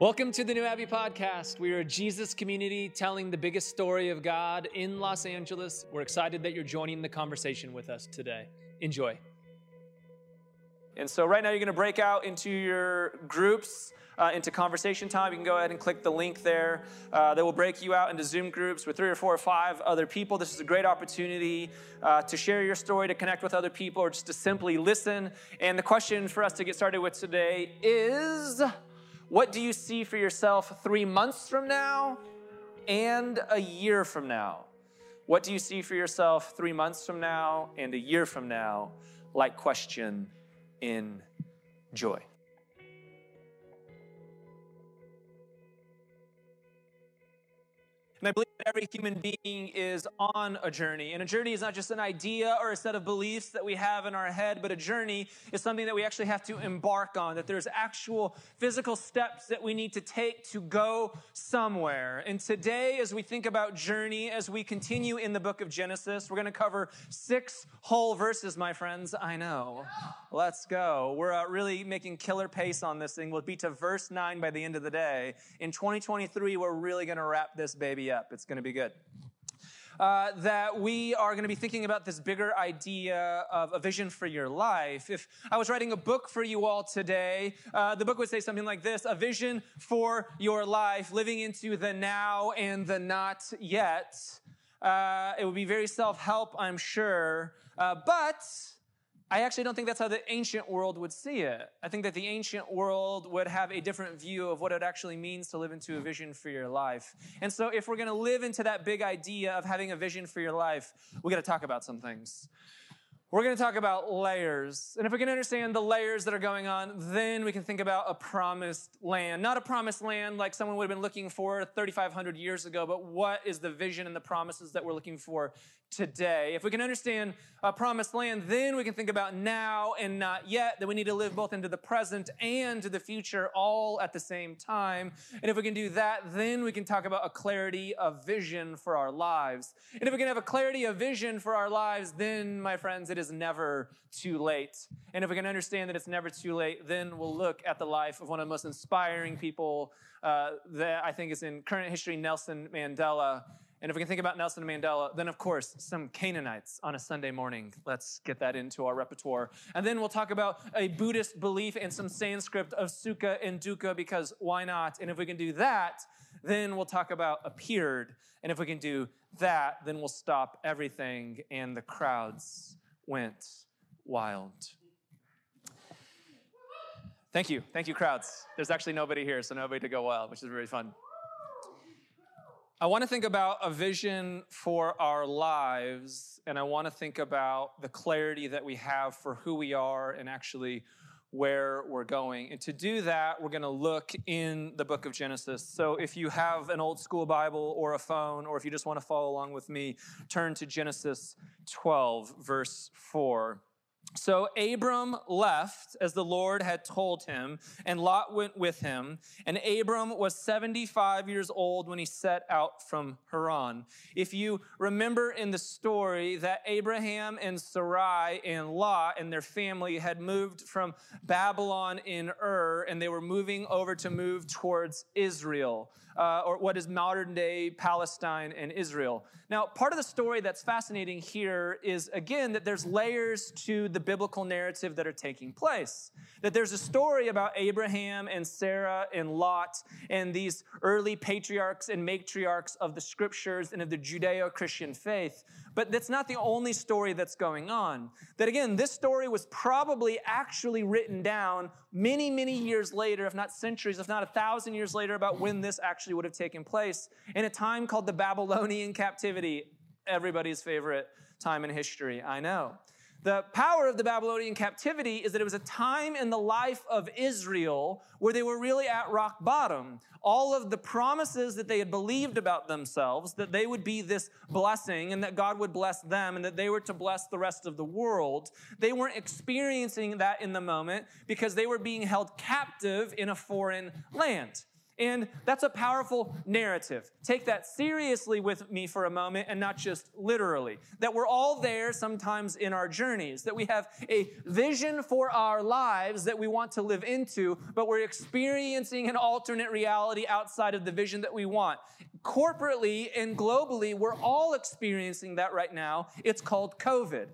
Welcome to the New Abbey Podcast. We are a Jesus community telling the biggest story of God in Los Angeles. We're excited that you're joining the conversation with us today. Enjoy. And so, right now, you're going to break out into your groups, uh, into conversation time. You can go ahead and click the link there. Uh, that will break you out into Zoom groups with three or four or five other people. This is a great opportunity uh, to share your story, to connect with other people, or just to simply listen. And the question for us to get started with today is what do you see for yourself three months from now and a year from now? What do you see for yourself three months from now and a year from now? Like question in joy. And I believe every human being is on a journey. And a journey is not just an idea or a set of beliefs that we have in our head, but a journey is something that we actually have to embark on, that there's actual physical steps that we need to take to go somewhere. And today, as we think about journey, as we continue in the book of Genesis, we're going to cover six whole verses, my friends. I know. Let's go. We're uh, really making killer pace on this thing. We'll be to verse nine by the end of the day. In 2023, we're really going to wrap this baby up. It's going to be good. Uh, that we are going to be thinking about this bigger idea of a vision for your life. If I was writing a book for you all today, uh, the book would say something like this A vision for your life, living into the now and the not yet. Uh, it would be very self help, I'm sure. Uh, but I actually don't think that's how the ancient world would see it. I think that the ancient world would have a different view of what it actually means to live into a vision for your life. And so, if we're going to live into that big idea of having a vision for your life, we got to talk about some things. We're going to talk about layers. And if we can understand the layers that are going on, then we can think about a promised land. Not a promised land like someone would have been looking for 3,500 years ago, but what is the vision and the promises that we're looking for today. If we can understand a promised land, then we can think about now and not yet, that we need to live both into the present and to the future all at the same time. And if we can do that, then we can talk about a clarity of vision for our lives. And if we can have a clarity of vision for our lives, then, my friends, it is never too late. And if we can understand that it's never too late, then we'll look at the life of one of the most inspiring people uh, that I think is in current history, Nelson Mandela. And if we can think about Nelson Mandela, then of course, some Canaanites on a Sunday morning. Let's get that into our repertoire. And then we'll talk about a Buddhist belief and some Sanskrit of sukha and dukkha, because why not? And if we can do that, then we'll talk about appeared. And if we can do that, then we'll stop everything. And the crowds went wild. Thank you. Thank you, crowds. There's actually nobody here, so nobody to go wild, which is really fun. I want to think about a vision for our lives, and I want to think about the clarity that we have for who we are and actually where we're going. And to do that, we're going to look in the book of Genesis. So if you have an old school Bible or a phone, or if you just want to follow along with me, turn to Genesis 12, verse 4. So Abram left as the Lord had told him, and Lot went with him. And Abram was 75 years old when he set out from Haran. If you remember in the story that Abraham and Sarai and Lot and their family had moved from Babylon in Ur, and they were moving over to move towards Israel uh, or what is modern day Palestine and Israel. Now, part of the story that's fascinating here is, again, that there's layers to the biblical narrative that are taking place. That there's a story about Abraham and Sarah and Lot and these early patriarchs and matriarchs of the scriptures and of the Judeo Christian faith. But that's not the only story that's going on. That again, this story was probably actually written down many, many years later, if not centuries, if not a thousand years later, about when this actually would have taken place in a time called the Babylonian captivity. Everybody's favorite time in history, I know. The power of the Babylonian captivity is that it was a time in the life of Israel where they were really at rock bottom. All of the promises that they had believed about themselves, that they would be this blessing and that God would bless them and that they were to bless the rest of the world, they weren't experiencing that in the moment because they were being held captive in a foreign land. And that's a powerful narrative. Take that seriously with me for a moment and not just literally. That we're all there sometimes in our journeys, that we have a vision for our lives that we want to live into, but we're experiencing an alternate reality outside of the vision that we want. Corporately and globally, we're all experiencing that right now. It's called COVID.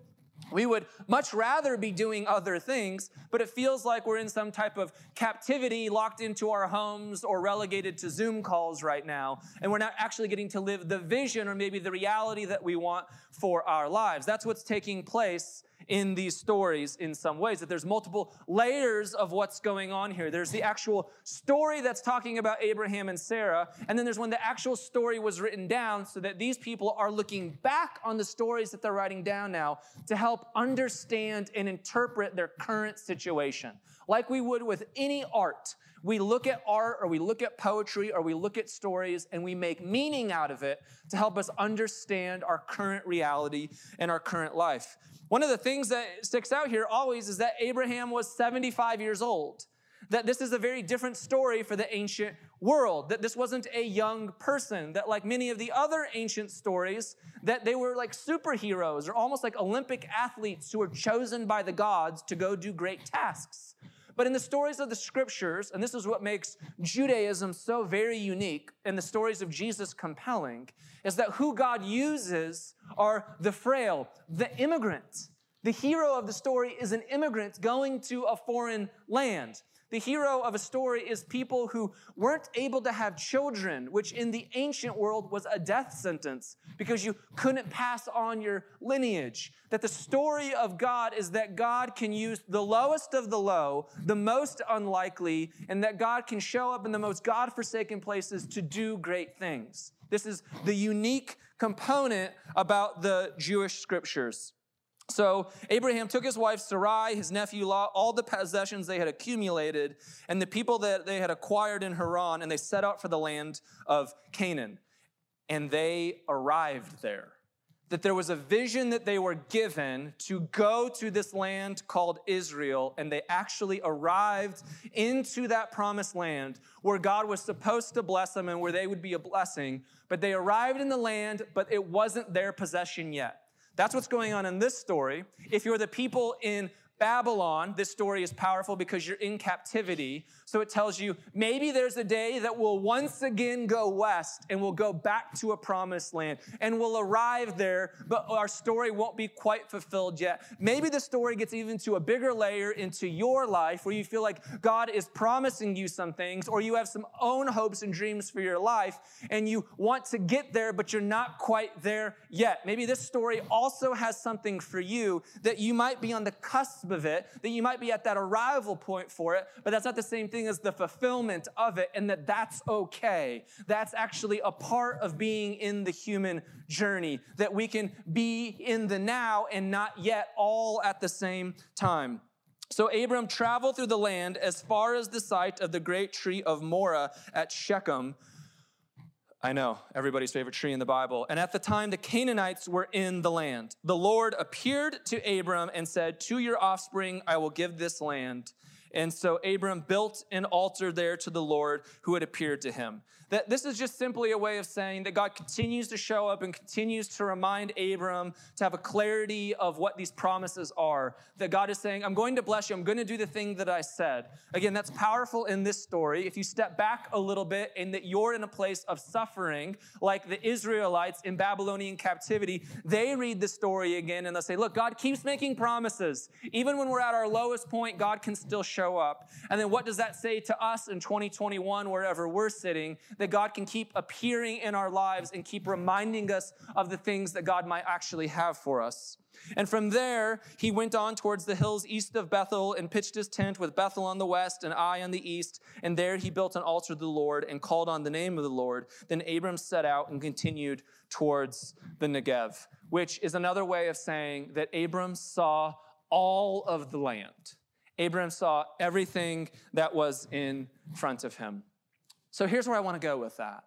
We would much rather be doing other things, but it feels like we're in some type of captivity, locked into our homes or relegated to Zoom calls right now. And we're not actually getting to live the vision or maybe the reality that we want for our lives. That's what's taking place in these stories in some ways, that there's multiple layers of what's going on here. There's the actual story that's talking about Abraham and Sarah, and then there's when the actual story was written down so that these people are looking back on the stories that they're writing down now to help understand and interpret their current situation. Like we would with any art. We look at art or we look at poetry or we look at stories and we make meaning out of it to help us understand our current reality and our current life. One of the things that sticks out here always is that Abraham was 75 years old. That this is a very different story for the ancient world. That this wasn't a young person. That, like many of the other ancient stories, that they were like superheroes or almost like Olympic athletes who were chosen by the gods to go do great tasks. But in the stories of the scriptures, and this is what makes Judaism so very unique and the stories of Jesus compelling, is that who God uses are the frail, the immigrant. The hero of the story is an immigrant going to a foreign land. The hero of a story is people who weren't able to have children, which in the ancient world was a death sentence because you couldn't pass on your lineage. That the story of God is that God can use the lowest of the low, the most unlikely, and that God can show up in the most God forsaken places to do great things. This is the unique component about the Jewish scriptures. So Abraham took his wife Sarai, his nephew Lot, all the possessions they had accumulated, and the people that they had acquired in Haran, and they set out for the land of Canaan. And they arrived there. That there was a vision that they were given to go to this land called Israel, and they actually arrived into that promised land where God was supposed to bless them and where they would be a blessing. But they arrived in the land, but it wasn't their possession yet. That's what's going on in this story. If you're the people in Babylon, this story is powerful because you're in captivity. So it tells you maybe there's a day that we'll once again go west and we'll go back to a promised land and we'll arrive there, but our story won't be quite fulfilled yet. Maybe the story gets even to a bigger layer into your life where you feel like God is promising you some things or you have some own hopes and dreams for your life and you want to get there, but you're not quite there yet. Maybe this story also has something for you that you might be on the cusp of it, that you might be at that arrival point for it, but that's not the same thing as the fulfillment of it, and that that's okay. That's actually a part of being in the human journey, that we can be in the now and not yet all at the same time. So Abram traveled through the land as far as the site of the great tree of Moreh at Shechem. I know, everybody's favorite tree in the Bible. And at the time, the Canaanites were in the land. The Lord appeared to Abram and said, To your offspring, I will give this land. And so Abram built an altar there to the Lord who had appeared to him. That this is just simply a way of saying that God continues to show up and continues to remind Abram to have a clarity of what these promises are. That God is saying, I'm going to bless you. I'm going to do the thing that I said. Again, that's powerful in this story. If you step back a little bit and that you're in a place of suffering, like the Israelites in Babylonian captivity, they read the story again and they'll say, Look, God keeps making promises. Even when we're at our lowest point, God can still show up. And then what does that say to us in 2021, wherever we're sitting? That God can keep appearing in our lives and keep reminding us of the things that God might actually have for us. And from there, he went on towards the hills east of Bethel and pitched his tent with Bethel on the west and Ai on the east. And there he built an altar to the Lord and called on the name of the Lord. Then Abram set out and continued towards the Negev, which is another way of saying that Abram saw all of the land. Abram saw everything that was in front of him. So here's where I want to go with that.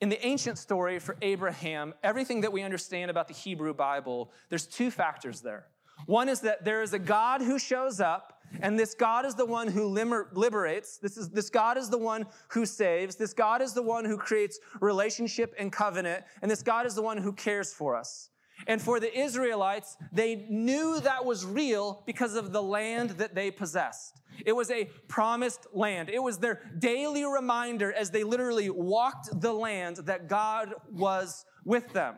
In the ancient story for Abraham, everything that we understand about the Hebrew Bible, there's two factors there. One is that there is a God who shows up, and this God is the one who liberates. This, is, this God is the one who saves. This God is the one who creates relationship and covenant, and this God is the one who cares for us. And for the Israelites, they knew that was real because of the land that they possessed. It was a promised land. It was their daily reminder as they literally walked the land that God was with them.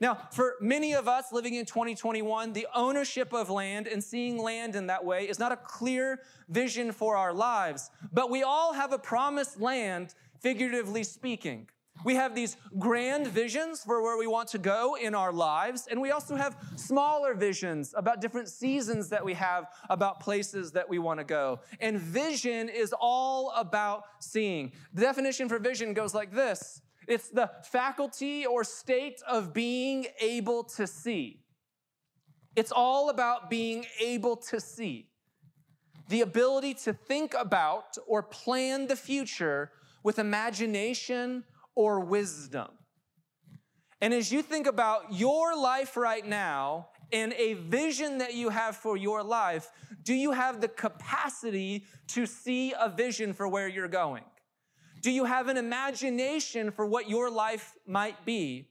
Now, for many of us living in 2021, the ownership of land and seeing land in that way is not a clear vision for our lives, but we all have a promised land, figuratively speaking. We have these grand visions for where we want to go in our lives, and we also have smaller visions about different seasons that we have about places that we want to go. And vision is all about seeing. The definition for vision goes like this it's the faculty or state of being able to see. It's all about being able to see. The ability to think about or plan the future with imagination or wisdom. And as you think about your life right now and a vision that you have for your life, do you have the capacity to see a vision for where you're going? Do you have an imagination for what your life might be?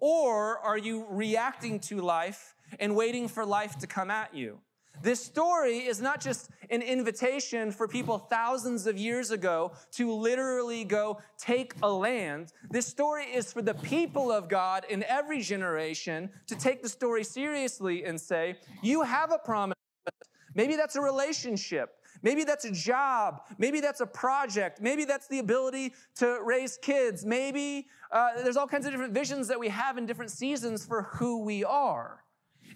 Or are you reacting to life and waiting for life to come at you? This story is not just an invitation for people thousands of years ago to literally go take a land. This story is for the people of God in every generation to take the story seriously and say, You have a promise. Maybe that's a relationship. Maybe that's a job. Maybe that's a project. Maybe that's the ability to raise kids. Maybe uh, there's all kinds of different visions that we have in different seasons for who we are.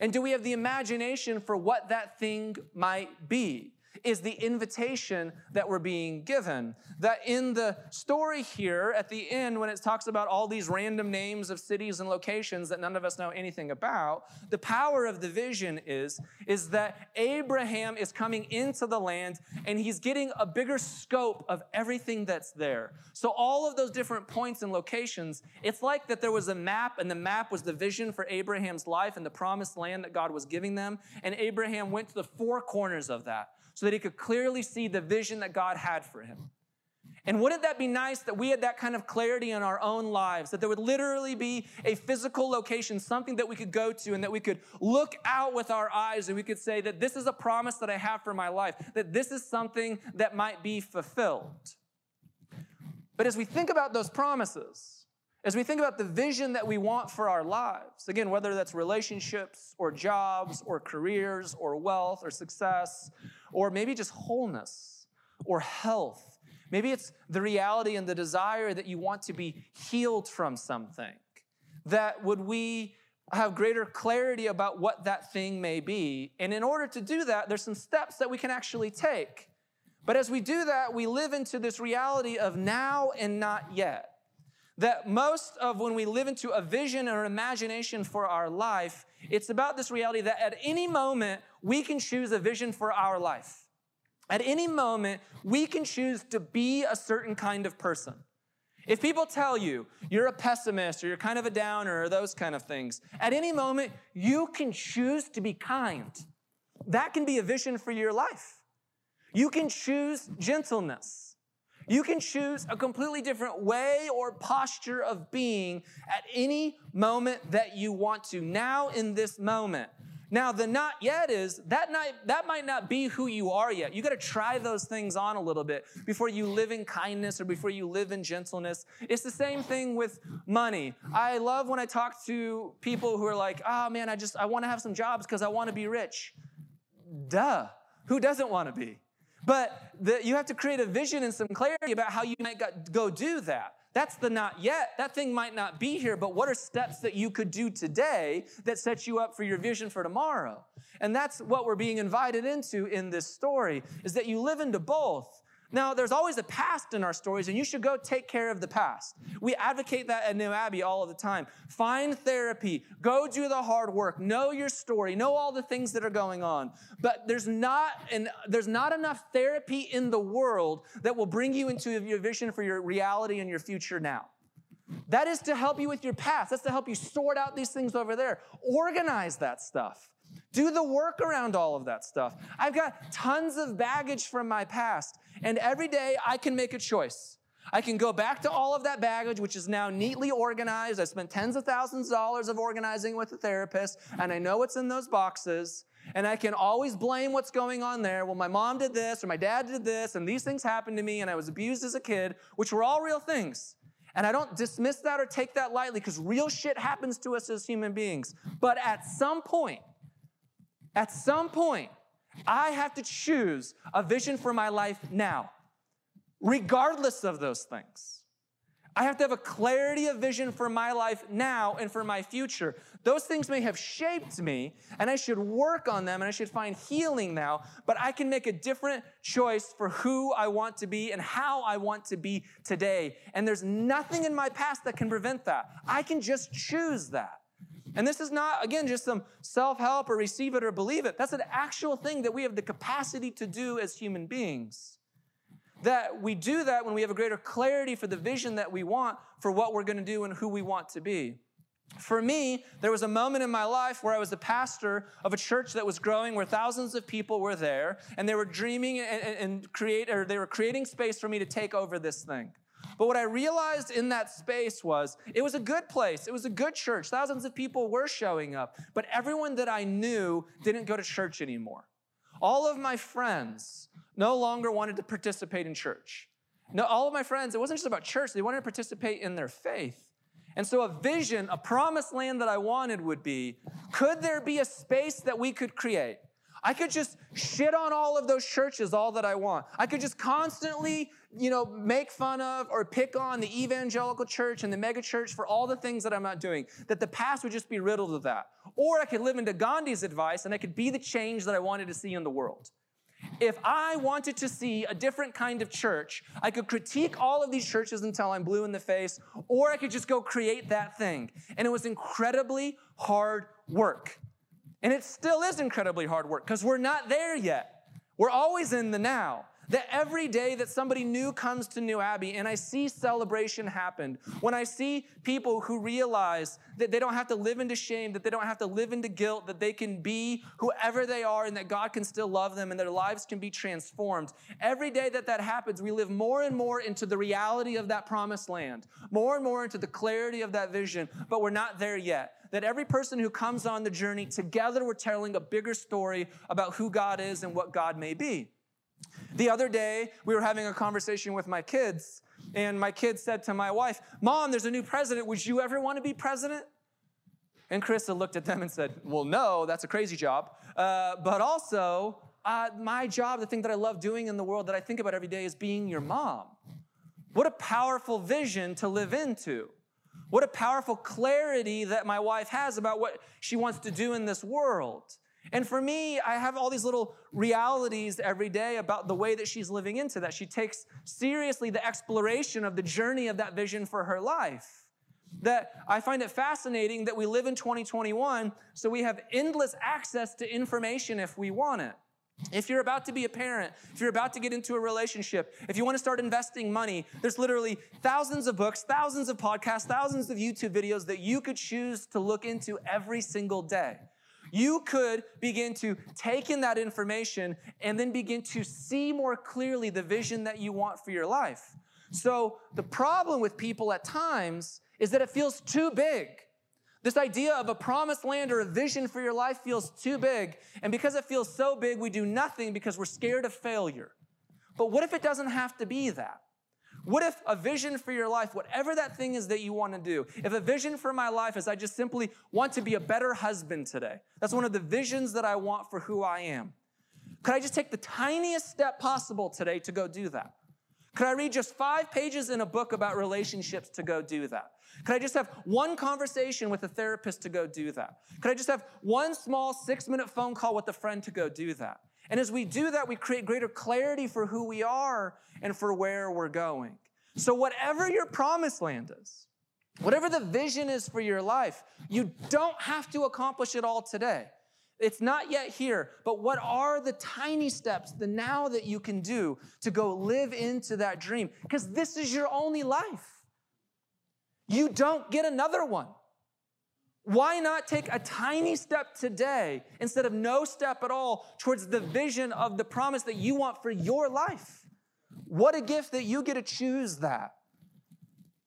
And do we have the imagination for what that thing might be? Is the invitation that we're being given. That in the story here at the end, when it talks about all these random names of cities and locations that none of us know anything about, the power of the vision is, is that Abraham is coming into the land and he's getting a bigger scope of everything that's there. So all of those different points and locations, it's like that there was a map and the map was the vision for Abraham's life and the promised land that God was giving them. And Abraham went to the four corners of that so that he could clearly see the vision that God had for him. And wouldn't that be nice that we had that kind of clarity in our own lives, that there would literally be a physical location, something that we could go to, and that we could look out with our eyes and we could say that this is a promise that I have for my life, that this is something that might be fulfilled. But as we think about those promises, as we think about the vision that we want for our lives, again, whether that's relationships or jobs or careers or wealth or success, or maybe just wholeness or health Maybe it's the reality and the desire that you want to be healed from something. That would we have greater clarity about what that thing may be. And in order to do that, there's some steps that we can actually take. But as we do that, we live into this reality of now and not yet. That most of when we live into a vision or imagination for our life, it's about this reality that at any moment we can choose a vision for our life. At any moment, we can choose to be a certain kind of person. If people tell you you're a pessimist or you're kind of a downer or those kind of things, at any moment, you can choose to be kind. That can be a vision for your life. You can choose gentleness. You can choose a completely different way or posture of being at any moment that you want to, now in this moment. Now, the not yet is that, not, that might not be who you are yet. You got to try those things on a little bit before you live in kindness or before you live in gentleness. It's the same thing with money. I love when I talk to people who are like, oh man, I just, I want to have some jobs because I want to be rich. Duh. Who doesn't want to be? But the, you have to create a vision and some clarity about how you might go do that. That's the not yet. That thing might not be here, but what are steps that you could do today that sets you up for your vision for tomorrow? And that's what we're being invited into in this story is that you live into both. Now, there's always a past in our stories, and you should go take care of the past. We advocate that at New Abbey all of the time. Find therapy, go do the hard work, know your story, know all the things that are going on. But there's not, and there's not enough therapy in the world that will bring you into your vision for your reality and your future now. That is to help you with your past. That's to help you sort out these things over there. Organize that stuff. Do the work around all of that stuff. I've got tons of baggage from my past, and every day I can make a choice. I can go back to all of that baggage, which is now neatly organized. I spent tens of thousands of dollars of organizing with a therapist, and I know what's in those boxes. And I can always blame what's going on there. Well, my mom did this, or my dad did this, and these things happened to me, and I was abused as a kid, which were all real things. And I don't dismiss that or take that lightly because real shit happens to us as human beings. But at some point, at some point, I have to choose a vision for my life now, regardless of those things. I have to have a clarity of vision for my life now and for my future. Those things may have shaped me, and I should work on them and I should find healing now, but I can make a different choice for who I want to be and how I want to be today. And there's nothing in my past that can prevent that. I can just choose that. And this is not, again, just some self help or receive it or believe it. That's an actual thing that we have the capacity to do as human beings. That we do that when we have a greater clarity for the vision that we want for what we're going to do and who we want to be. For me, there was a moment in my life where I was the pastor of a church that was growing, where thousands of people were there, and they were dreaming and, and create, or they were creating space for me to take over this thing. But what I realized in that space was it was a good place. It was a good church. Thousands of people were showing up, but everyone that I knew didn't go to church anymore. All of my friends no longer wanted to participate in church. No, all of my friends, it wasn't just about church, they wanted to participate in their faith. And so, a vision, a promised land that I wanted would be could there be a space that we could create I could just shit on all of those churches all that I want. I could just constantly, you know, make fun of or pick on the evangelical church and the mega church for all the things that I'm not doing. That the past would just be riddled with that. Or I could live into Gandhi's advice and I could be the change that I wanted to see in the world. If I wanted to see a different kind of church, I could critique all of these churches until I'm blue in the face, or I could just go create that thing. And it was incredibly hard work. And it still is incredibly hard work because we're not there yet. We're always in the now. That every day that somebody new comes to New Abbey and I see celebration happen, when I see people who realize that they don't have to live into shame, that they don't have to live into guilt, that they can be whoever they are and that God can still love them and their lives can be transformed. Every day that that happens, we live more and more into the reality of that promised land, more and more into the clarity of that vision, but we're not there yet that every person who comes on the journey, together we're telling a bigger story about who God is and what God may be. The other day, we were having a conversation with my kids, and my kids said to my wife, Mom, there's a new president. Would you ever want to be president? And Krista looked at them and said, Well, no, that's a crazy job. Uh, but also, uh, my job, the thing that I love doing in the world that I think about every day is being your mom. What a powerful vision to live into. What a powerful clarity that my wife has about what she wants to do in this world. And for me, I have all these little realities every day about the way that she's living into that. She takes seriously the exploration of the journey of that vision for her life. That I find it fascinating that we live in 2021, so we have endless access to information if we want it. If you're about to be a parent, if you're about to get into a relationship, if you want to start investing money, there's literally thousands of books, thousands of podcasts, thousands of YouTube videos that you could choose to look into every single day. You could begin to take in that information and then begin to see more clearly the vision that you want for your life. So, the problem with people at times is that it feels too big. This idea of a promised land or a vision for your life feels too big. And because it feels so big, we do nothing because we're scared of failure. But what if it doesn't have to be that? What if a vision for your life, whatever that thing is that you want to do, if a vision for my life is I just simply want to be a better husband today, that's one of the visions that I want for who I am. Could I just take the tiniest step possible today to go do that? Could I read just five pages in a book about relationships to go do that? Could I just have one conversation with a therapist to go do that? Could I just have one small six minute phone call with a friend to go do that? And as we do that, we create greater clarity for who we are and for where we're going. So, whatever your promised land is, whatever the vision is for your life, you don't have to accomplish it all today. It's not yet here, but what are the tiny steps, the now that you can do to go live into that dream? Because this is your only life. You don't get another one. Why not take a tiny step today instead of no step at all towards the vision of the promise that you want for your life? What a gift that you get to choose that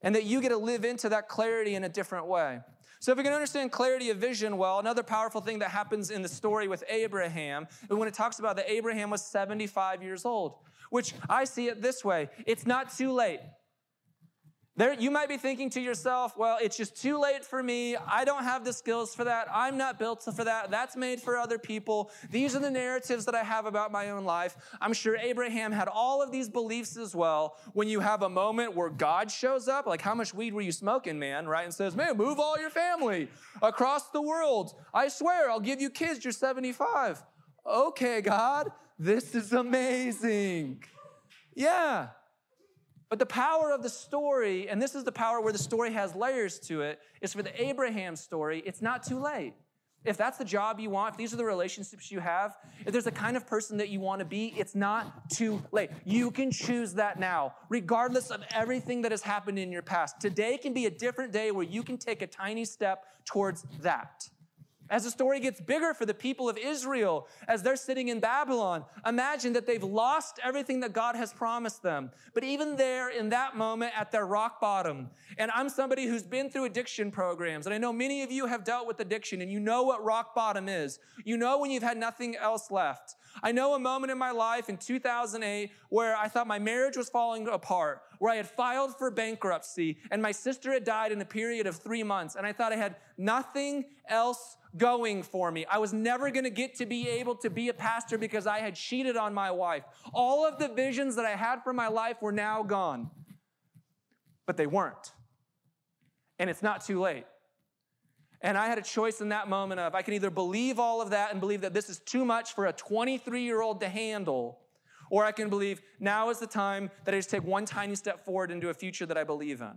and that you get to live into that clarity in a different way. So, if we can understand clarity of vision well, another powerful thing that happens in the story with Abraham, when it talks about that Abraham was 75 years old, which I see it this way it's not too late. There, you might be thinking to yourself, well, it's just too late for me. I don't have the skills for that. I'm not built for that. That's made for other people. These are the narratives that I have about my own life. I'm sure Abraham had all of these beliefs as well. When you have a moment where God shows up, like, how much weed were you smoking, man? Right? And says, man, move all your family across the world. I swear, I'll give you kids. You're 75. Okay, God, this is amazing. Yeah. But the power of the story, and this is the power where the story has layers to it, is for the Abraham story, it's not too late. If that's the job you want, if these are the relationships you have, if there's the kind of person that you want to be, it's not too late. You can choose that now, regardless of everything that has happened in your past. Today can be a different day where you can take a tiny step towards that. As the story gets bigger for the people of Israel, as they're sitting in Babylon, imagine that they've lost everything that God has promised them. But even there, in that moment, at their rock bottom, and I'm somebody who's been through addiction programs, and I know many of you have dealt with addiction, and you know what rock bottom is. You know when you've had nothing else left. I know a moment in my life in 2008 where I thought my marriage was falling apart, where I had filed for bankruptcy, and my sister had died in a period of three months, and I thought I had nothing else going for me. I was never going to get to be able to be a pastor because I had cheated on my wife. All of the visions that I had for my life were now gone. But they weren't. And it's not too late. And I had a choice in that moment of I can either believe all of that and believe that this is too much for a 23 year old to handle, or I can believe now is the time that I just take one tiny step forward into a future that I believe in.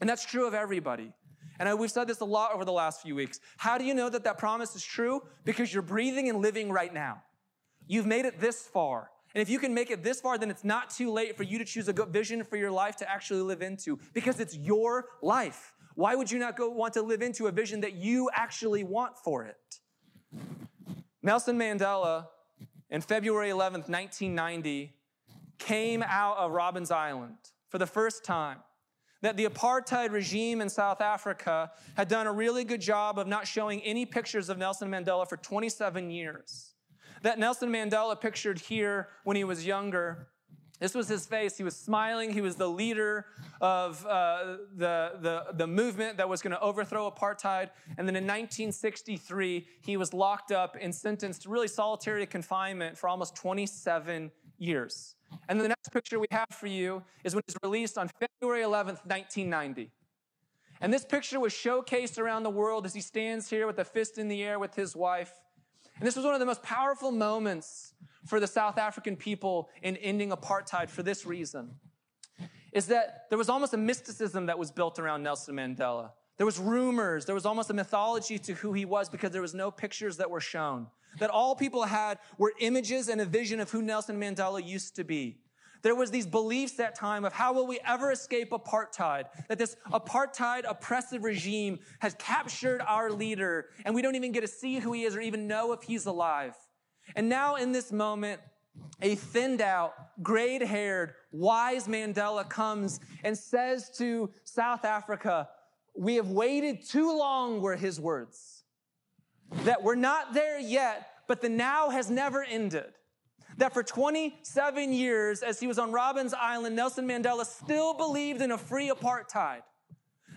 And that's true of everybody. And we've said this a lot over the last few weeks. How do you know that that promise is true? Because you're breathing and living right now. You've made it this far. And if you can make it this far, then it's not too late for you to choose a good vision for your life to actually live into because it's your life. Why would you not go want to live into a vision that you actually want for it? Nelson Mandela, in February 11th, 1990, came out of Robben's Island for the first time that the apartheid regime in South Africa had done a really good job of not showing any pictures of Nelson Mandela for 27 years. That Nelson Mandela pictured here when he was younger. This was his face. He was smiling. He was the leader of uh, the, the, the movement that was going to overthrow apartheid. And then in 1963, he was locked up and sentenced to really solitary confinement for almost 27 years. And the next picture we have for you is when it was released on February 11th, 1990. And this picture was showcased around the world as he stands here with a fist in the air with his wife. And this was one of the most powerful moments for the South African people in ending apartheid for this reason. Is that there was almost a mysticism that was built around Nelson Mandela. There was rumors, there was almost a mythology to who he was because there was no pictures that were shown that all people had were images and a vision of who Nelson Mandela used to be. There was these beliefs that time of how will we ever escape apartheid? That this apartheid oppressive regime has captured our leader and we don't even get to see who he is or even know if he's alive. And now in this moment, a thinned out, grayed haired, wise Mandela comes and says to South Africa, we have waited too long were his words that we're not there yet, but the now has never ended. That for 27 years, as he was on Robben's Island, Nelson Mandela still believed in a free apartheid.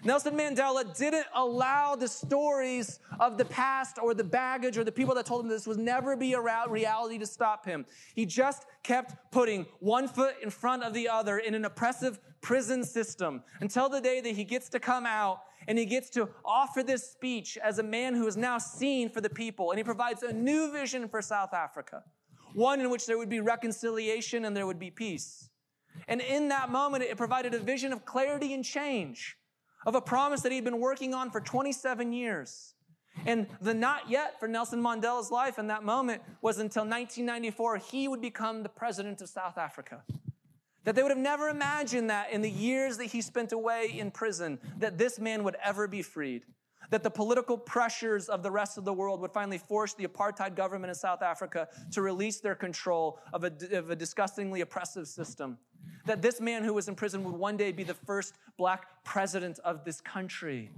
Nelson Mandela didn't allow the stories of the past or the baggage or the people that told him this would never be a reality to stop him. He just kept putting one foot in front of the other in an oppressive prison system until the day that he gets to come out and he gets to offer this speech as a man who is now seen for the people. And he provides a new vision for South Africa, one in which there would be reconciliation and there would be peace. And in that moment, it provided a vision of clarity and change, of a promise that he'd been working on for 27 years. And the not yet for Nelson Mandela's life in that moment was until 1994, he would become the president of South Africa. That they would have never imagined that in the years that he spent away in prison, that this man would ever be freed. that the political pressures of the rest of the world would finally force the apartheid government in South Africa to release their control of a, of a disgustingly oppressive system. That this man who was in prison would one day be the first black president of this country.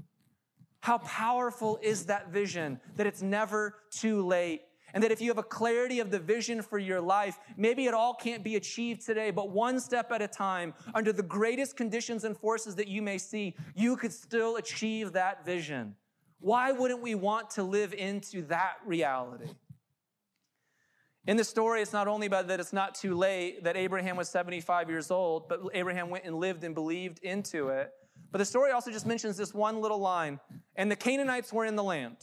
How powerful is that vision that it's never too late? And that if you have a clarity of the vision for your life, maybe it all can't be achieved today, but one step at a time, under the greatest conditions and forces that you may see, you could still achieve that vision. Why wouldn't we want to live into that reality? In the story, it's not only about that it's not too late, that Abraham was 75 years old, but Abraham went and lived and believed into it. But the story also just mentions this one little line, and the Canaanites were in the land.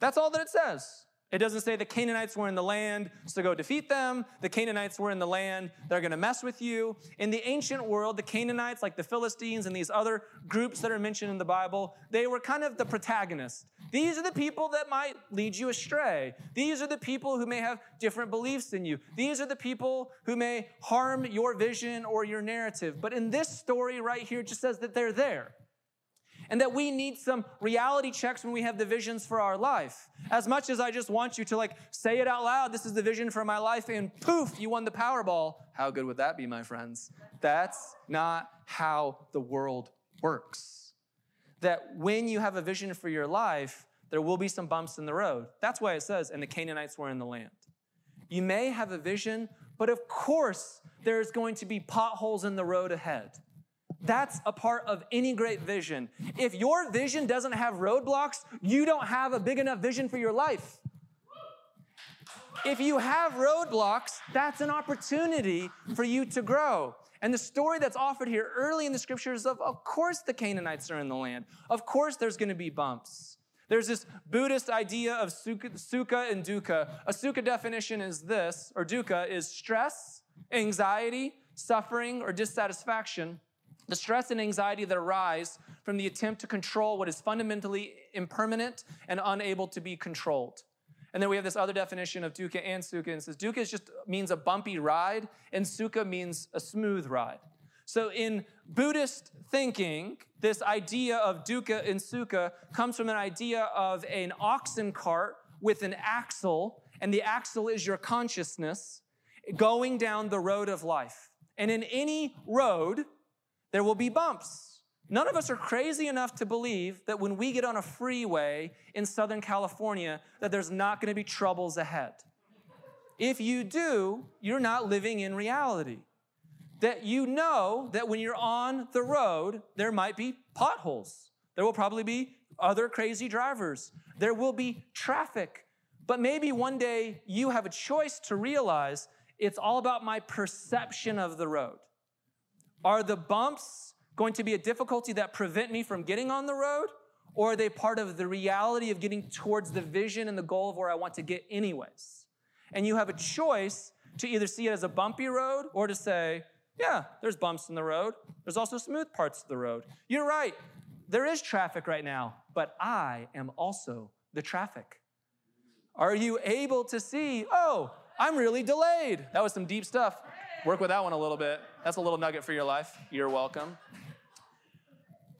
That's all that it says. It doesn't say the Canaanites were in the land, so go defeat them. The Canaanites were in the land, they're going to mess with you. In the ancient world, the Canaanites, like the Philistines and these other groups that are mentioned in the Bible, they were kind of the protagonists. These are the people that might lead you astray. These are the people who may have different beliefs than you. These are the people who may harm your vision or your narrative. But in this story right here, it just says that they're there and that we need some reality checks when we have the visions for our life. As much as I just want you to like say it out loud, this is the vision for my life, and poof, you won the Powerball. How good would that be, my friends? That's not how the world works. That when you have a vision for your life, there will be some bumps in the road. That's why it says, and the Canaanites were in the land. You may have a vision, but of course, there's going to be potholes in the road ahead. That's a part of any great vision. If your vision doesn't have roadblocks, you don't have a big enough vision for your life. If you have roadblocks, that's an opportunity for you to grow. And the story that's offered here early in the scriptures of, of course, the Canaanites are in the land. Of course, there's going to be bumps. There's this Buddhist idea of sukha, and dukkha. A sukha definition is this, or dukkha is stress, anxiety, suffering, or dissatisfaction the stress and anxiety that arise from the attempt to control what is fundamentally impermanent and unable to be controlled. And then we have this other definition of dukkha and sukha, and says dukkha just means a bumpy ride, and sukha means a smooth ride. So in Buddhist thinking, this idea of dukkha and sukha comes from an idea of an oxen cart with an axle, and the axle is your consciousness going down the road of life. And in any road, there will be bumps. None of us are crazy enough to believe that when we get on a freeway in Southern California, that there's not going to be troubles ahead. If you do, you're not living in reality. That you know that when you're on the road, there might be potholes. There will probably be other crazy drivers. There will be traffic. But maybe one day you have a choice to realize it's all about my perception of the road. Are the bumps going to be a difficulty that prevent me from getting on the road? Or are they part of the reality of getting towards the vision and the goal of where I want to get, anyways? And you have a choice to either see it as a bumpy road or to say, yeah, there's bumps in the road. There's also smooth parts of the road. You're right. There is traffic right now, but I am also the traffic. Are you able to see, oh, I'm really delayed? That was some deep stuff. Work with that one a little bit. That's a little nugget for your life. You're welcome.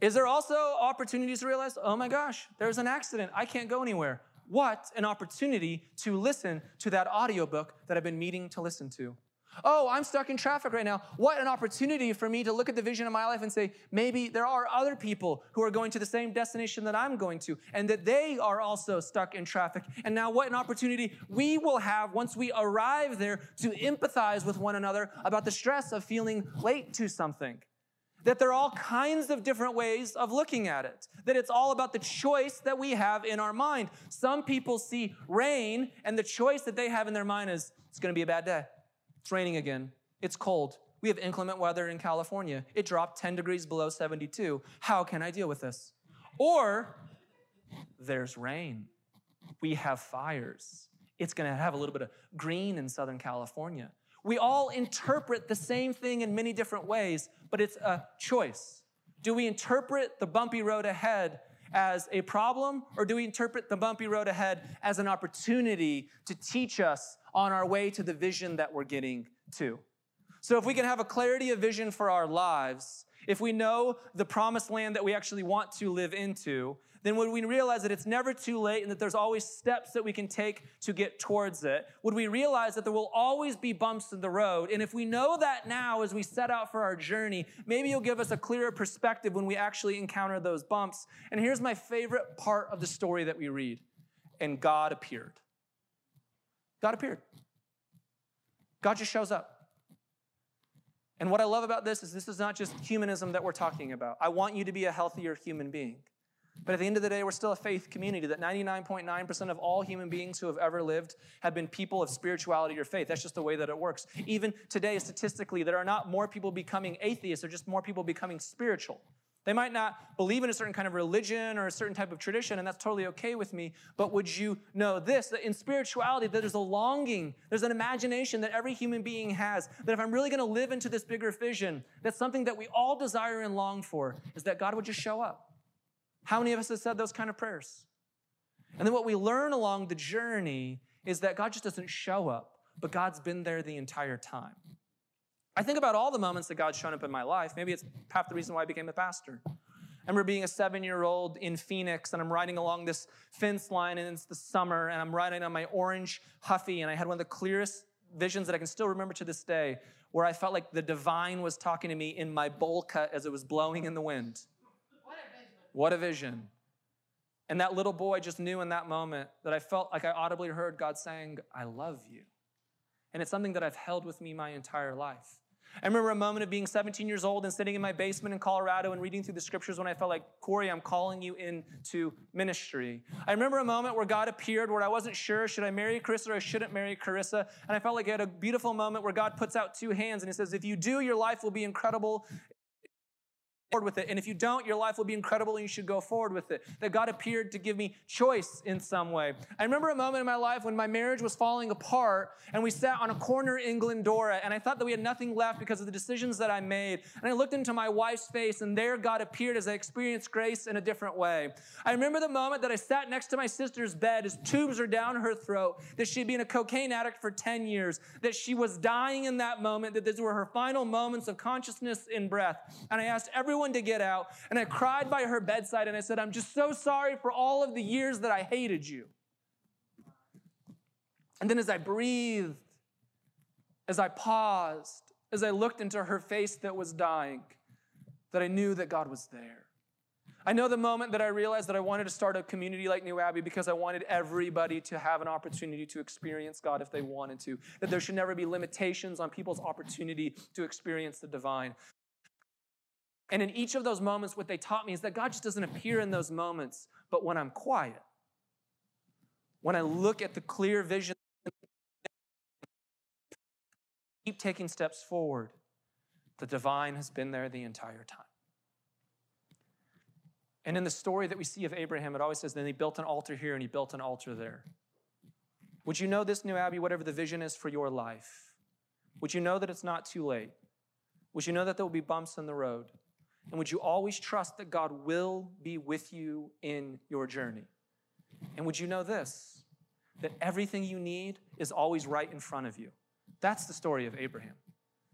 Is there also opportunities to realize, oh my gosh, there's an accident. I can't go anywhere. What an opportunity to listen to that audiobook that I've been meaning to listen to. Oh, I'm stuck in traffic right now. What an opportunity for me to look at the vision of my life and say, maybe there are other people who are going to the same destination that I'm going to, and that they are also stuck in traffic. And now, what an opportunity we will have once we arrive there to empathize with one another about the stress of feeling late to something. That there are all kinds of different ways of looking at it. That it's all about the choice that we have in our mind. Some people see rain, and the choice that they have in their mind is, it's going to be a bad day. It's raining again. It's cold. We have inclement weather in California. It dropped 10 degrees below 72. How can I deal with this? Or there's rain. We have fires. It's going to have a little bit of green in Southern California. We all interpret the same thing in many different ways, but it's a choice. Do we interpret the bumpy road ahead as a problem, or do we interpret the bumpy road ahead as an opportunity to teach us on our way to the vision that we're getting to. So if we can have a clarity of vision for our lives, if we know the promised land that we actually want to live into, then would we realize that it's never too late and that there's always steps that we can take to get towards it? Would we realize that there will always be bumps in the road? And if we know that now as we set out for our journey, maybe you'll give us a clearer perspective when we actually encounter those bumps. And here's my favorite part of the story that we read and God appeared. God appeared. God just shows up. And what I love about this is this is not just humanism that we're talking about. I want you to be a healthier human being. But at the end of the day, we're still a faith community that 99.9% of all human beings who have ever lived have been people of spirituality or faith. That's just the way that it works. Even today, statistically, there are not more people becoming atheists, there are just more people becoming spiritual. They might not believe in a certain kind of religion or a certain type of tradition, and that's totally okay with me. But would you know this? That in spirituality, there's a longing, there's an imagination that every human being has. That if I'm really going to live into this bigger vision, that's something that we all desire and long for, is that God would just show up. How many of us have said those kind of prayers? And then what we learn along the journey is that God just doesn't show up, but God's been there the entire time. I think about all the moments that God's shown up in my life. Maybe it's half the reason why I became a pastor. I remember being a seven year old in Phoenix, and I'm riding along this fence line, and it's the summer, and I'm riding on my orange Huffy, and I had one of the clearest visions that I can still remember to this day, where I felt like the divine was talking to me in my bowl cut as it was blowing in the wind. What a vision. And that little boy just knew in that moment that I felt like I audibly heard God saying, I love you. And it's something that I've held with me my entire life. I remember a moment of being 17 years old and sitting in my basement in Colorado and reading through the scriptures when I felt like, Corey, I'm calling you into ministry. I remember a moment where God appeared where I wasn't sure, should I marry Carissa or I shouldn't marry Carissa? And I felt like I had a beautiful moment where God puts out two hands and He says, if you do, your life will be incredible forward with it. And if you don't, your life will be incredible and you should go forward with it. That God appeared to give me choice in some way. I remember a moment in my life when my marriage was falling apart and we sat on a corner in Glendora and I thought that we had nothing left because of the decisions that I made. And I looked into my wife's face and there God appeared as I experienced grace in a different way. I remember the moment that I sat next to my sister's bed as tubes are down her throat, that she'd been a cocaine addict for 10 years, that she was dying in that moment, that these were her final moments of consciousness and breath. And I asked everyone to get out. And I cried by her bedside and I said, I'm just so sorry for all of the years that I hated you. And then as I breathed, as I paused, as I looked into her face that was dying, that I knew that God was there. I know the moment that I realized that I wanted to start a community like New Abbey because I wanted everybody to have an opportunity to experience God if they wanted to. That there should never be limitations on people's opportunity to experience the divine. And in each of those moments, what they taught me is that God just doesn't appear in those moments, but when I'm quiet, when I look at the clear vision, keep taking steps forward, the divine has been there the entire time. And in the story that we see of Abraham, it always says, then he built an altar here and he built an altar there. Would you know this, New Abbey, whatever the vision is for your life? Would you know that it's not too late? Would you know that there will be bumps in the road? And would you always trust that God will be with you in your journey? And would you know this? That everything you need is always right in front of you. That's the story of Abraham.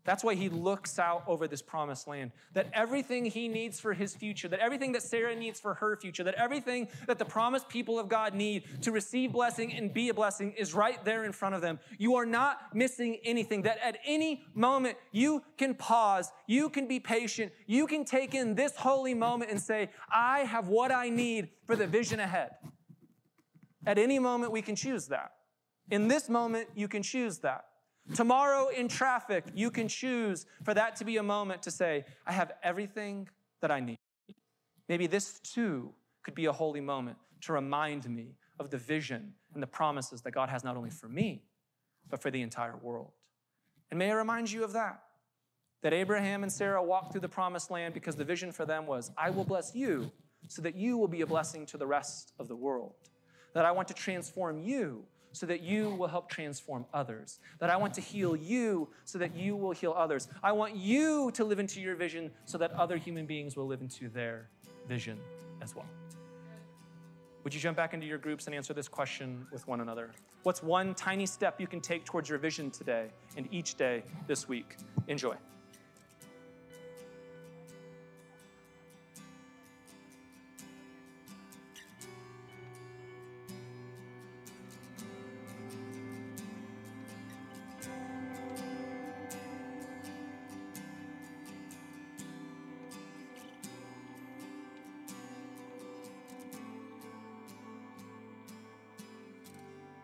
That's why he looks out over this promised land. That everything he needs for his future, that everything that Sarah needs for her future, that everything that the promised people of God need to receive blessing and be a blessing is right there in front of them. You are not missing anything. That at any moment you can pause, you can be patient, you can take in this holy moment and say, I have what I need for the vision ahead. At any moment, we can choose that. In this moment, you can choose that. Tomorrow in traffic, you can choose for that to be a moment to say, I have everything that I need. Maybe this too could be a holy moment to remind me of the vision and the promises that God has not only for me, but for the entire world. And may I remind you of that. That Abraham and Sarah walked through the promised land because the vision for them was, I will bless you so that you will be a blessing to the rest of the world. That I want to transform you so that you will help transform others. That I want to heal you so that you will heal others. I want you to live into your vision so that other human beings will live into their vision as well. Would you jump back into your groups and answer this question with one another? What's one tiny step you can take towards your vision today and each day this week? Enjoy.